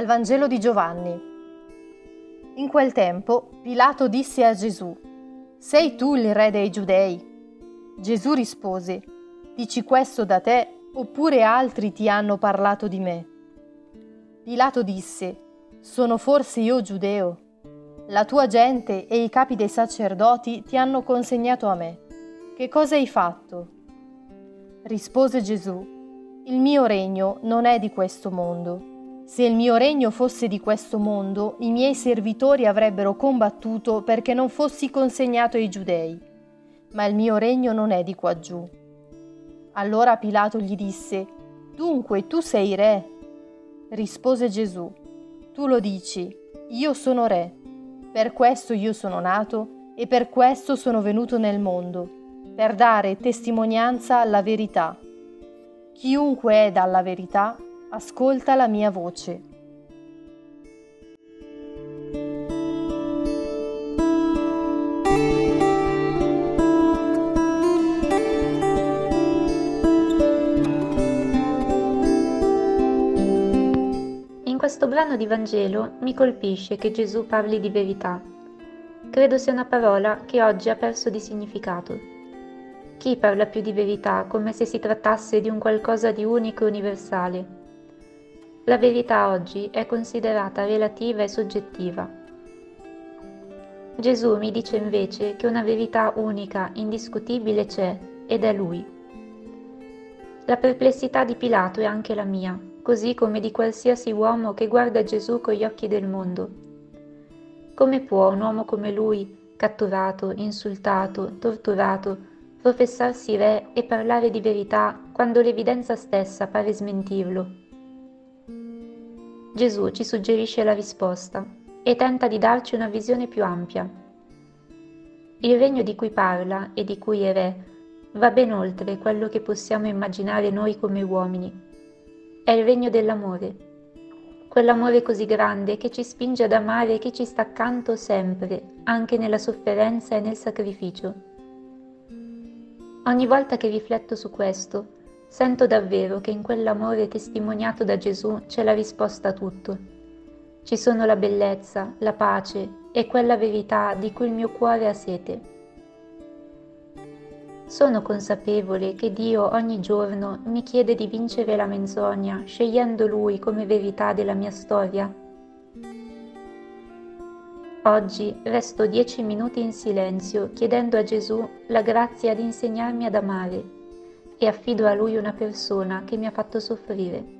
Dal Vangelo di Giovanni. In quel tempo Pilato disse a Gesù, Sei tu il re dei giudei? Gesù rispose, Dici questo da te oppure altri ti hanno parlato di me? Pilato disse, Sono forse io giudeo? La tua gente e i capi dei sacerdoti ti hanno consegnato a me. Che cosa hai fatto? Rispose Gesù, Il mio regno non è di questo mondo. Se il mio regno fosse di questo mondo, i miei servitori avrebbero combattuto perché non fossi consegnato ai giudei. Ma il mio regno non è di qua giù. Allora Pilato gli disse, Dunque tu sei re? Rispose Gesù, Tu lo dici, io sono re. Per questo io sono nato e per questo sono venuto nel mondo, per dare testimonianza alla verità. Chiunque è dalla verità ascolta la mia voce. In questo brano di Vangelo mi colpisce che Gesù parli di verità. Credo sia una parola che oggi ha perso di significato. Chi parla più di verità come se si trattasse di un qualcosa di unico e universale? La verità oggi è considerata relativa e soggettiva. Gesù mi dice invece che una verità unica, indiscutibile c'è ed è Lui. La perplessità di Pilato è anche la mia, così come di qualsiasi uomo che guarda Gesù con gli occhi del mondo. Come può un uomo come lui, catturato, insultato, torturato, professarsi re e parlare di verità quando l'evidenza stessa pare smentirlo? Gesù ci suggerisce la risposta e tenta di darci una visione più ampia. Il regno di cui parla e di cui è re va ben oltre quello che possiamo immaginare noi come uomini. È il regno dell'amore, quell'amore così grande che ci spinge ad amare chi ci sta accanto sempre, anche nella sofferenza e nel sacrificio. Ogni volta che rifletto su questo, Sento davvero che in quell'amore testimoniato da Gesù c'è la risposta a tutto. Ci sono la bellezza, la pace e quella verità di cui il mio cuore ha sete. Sono consapevole che Dio ogni giorno mi chiede di vincere la menzogna, scegliendo Lui come verità della mia storia. Oggi resto dieci minuti in silenzio chiedendo a Gesù la grazia di insegnarmi ad amare e affido a lui una persona che mi ha fatto soffrire.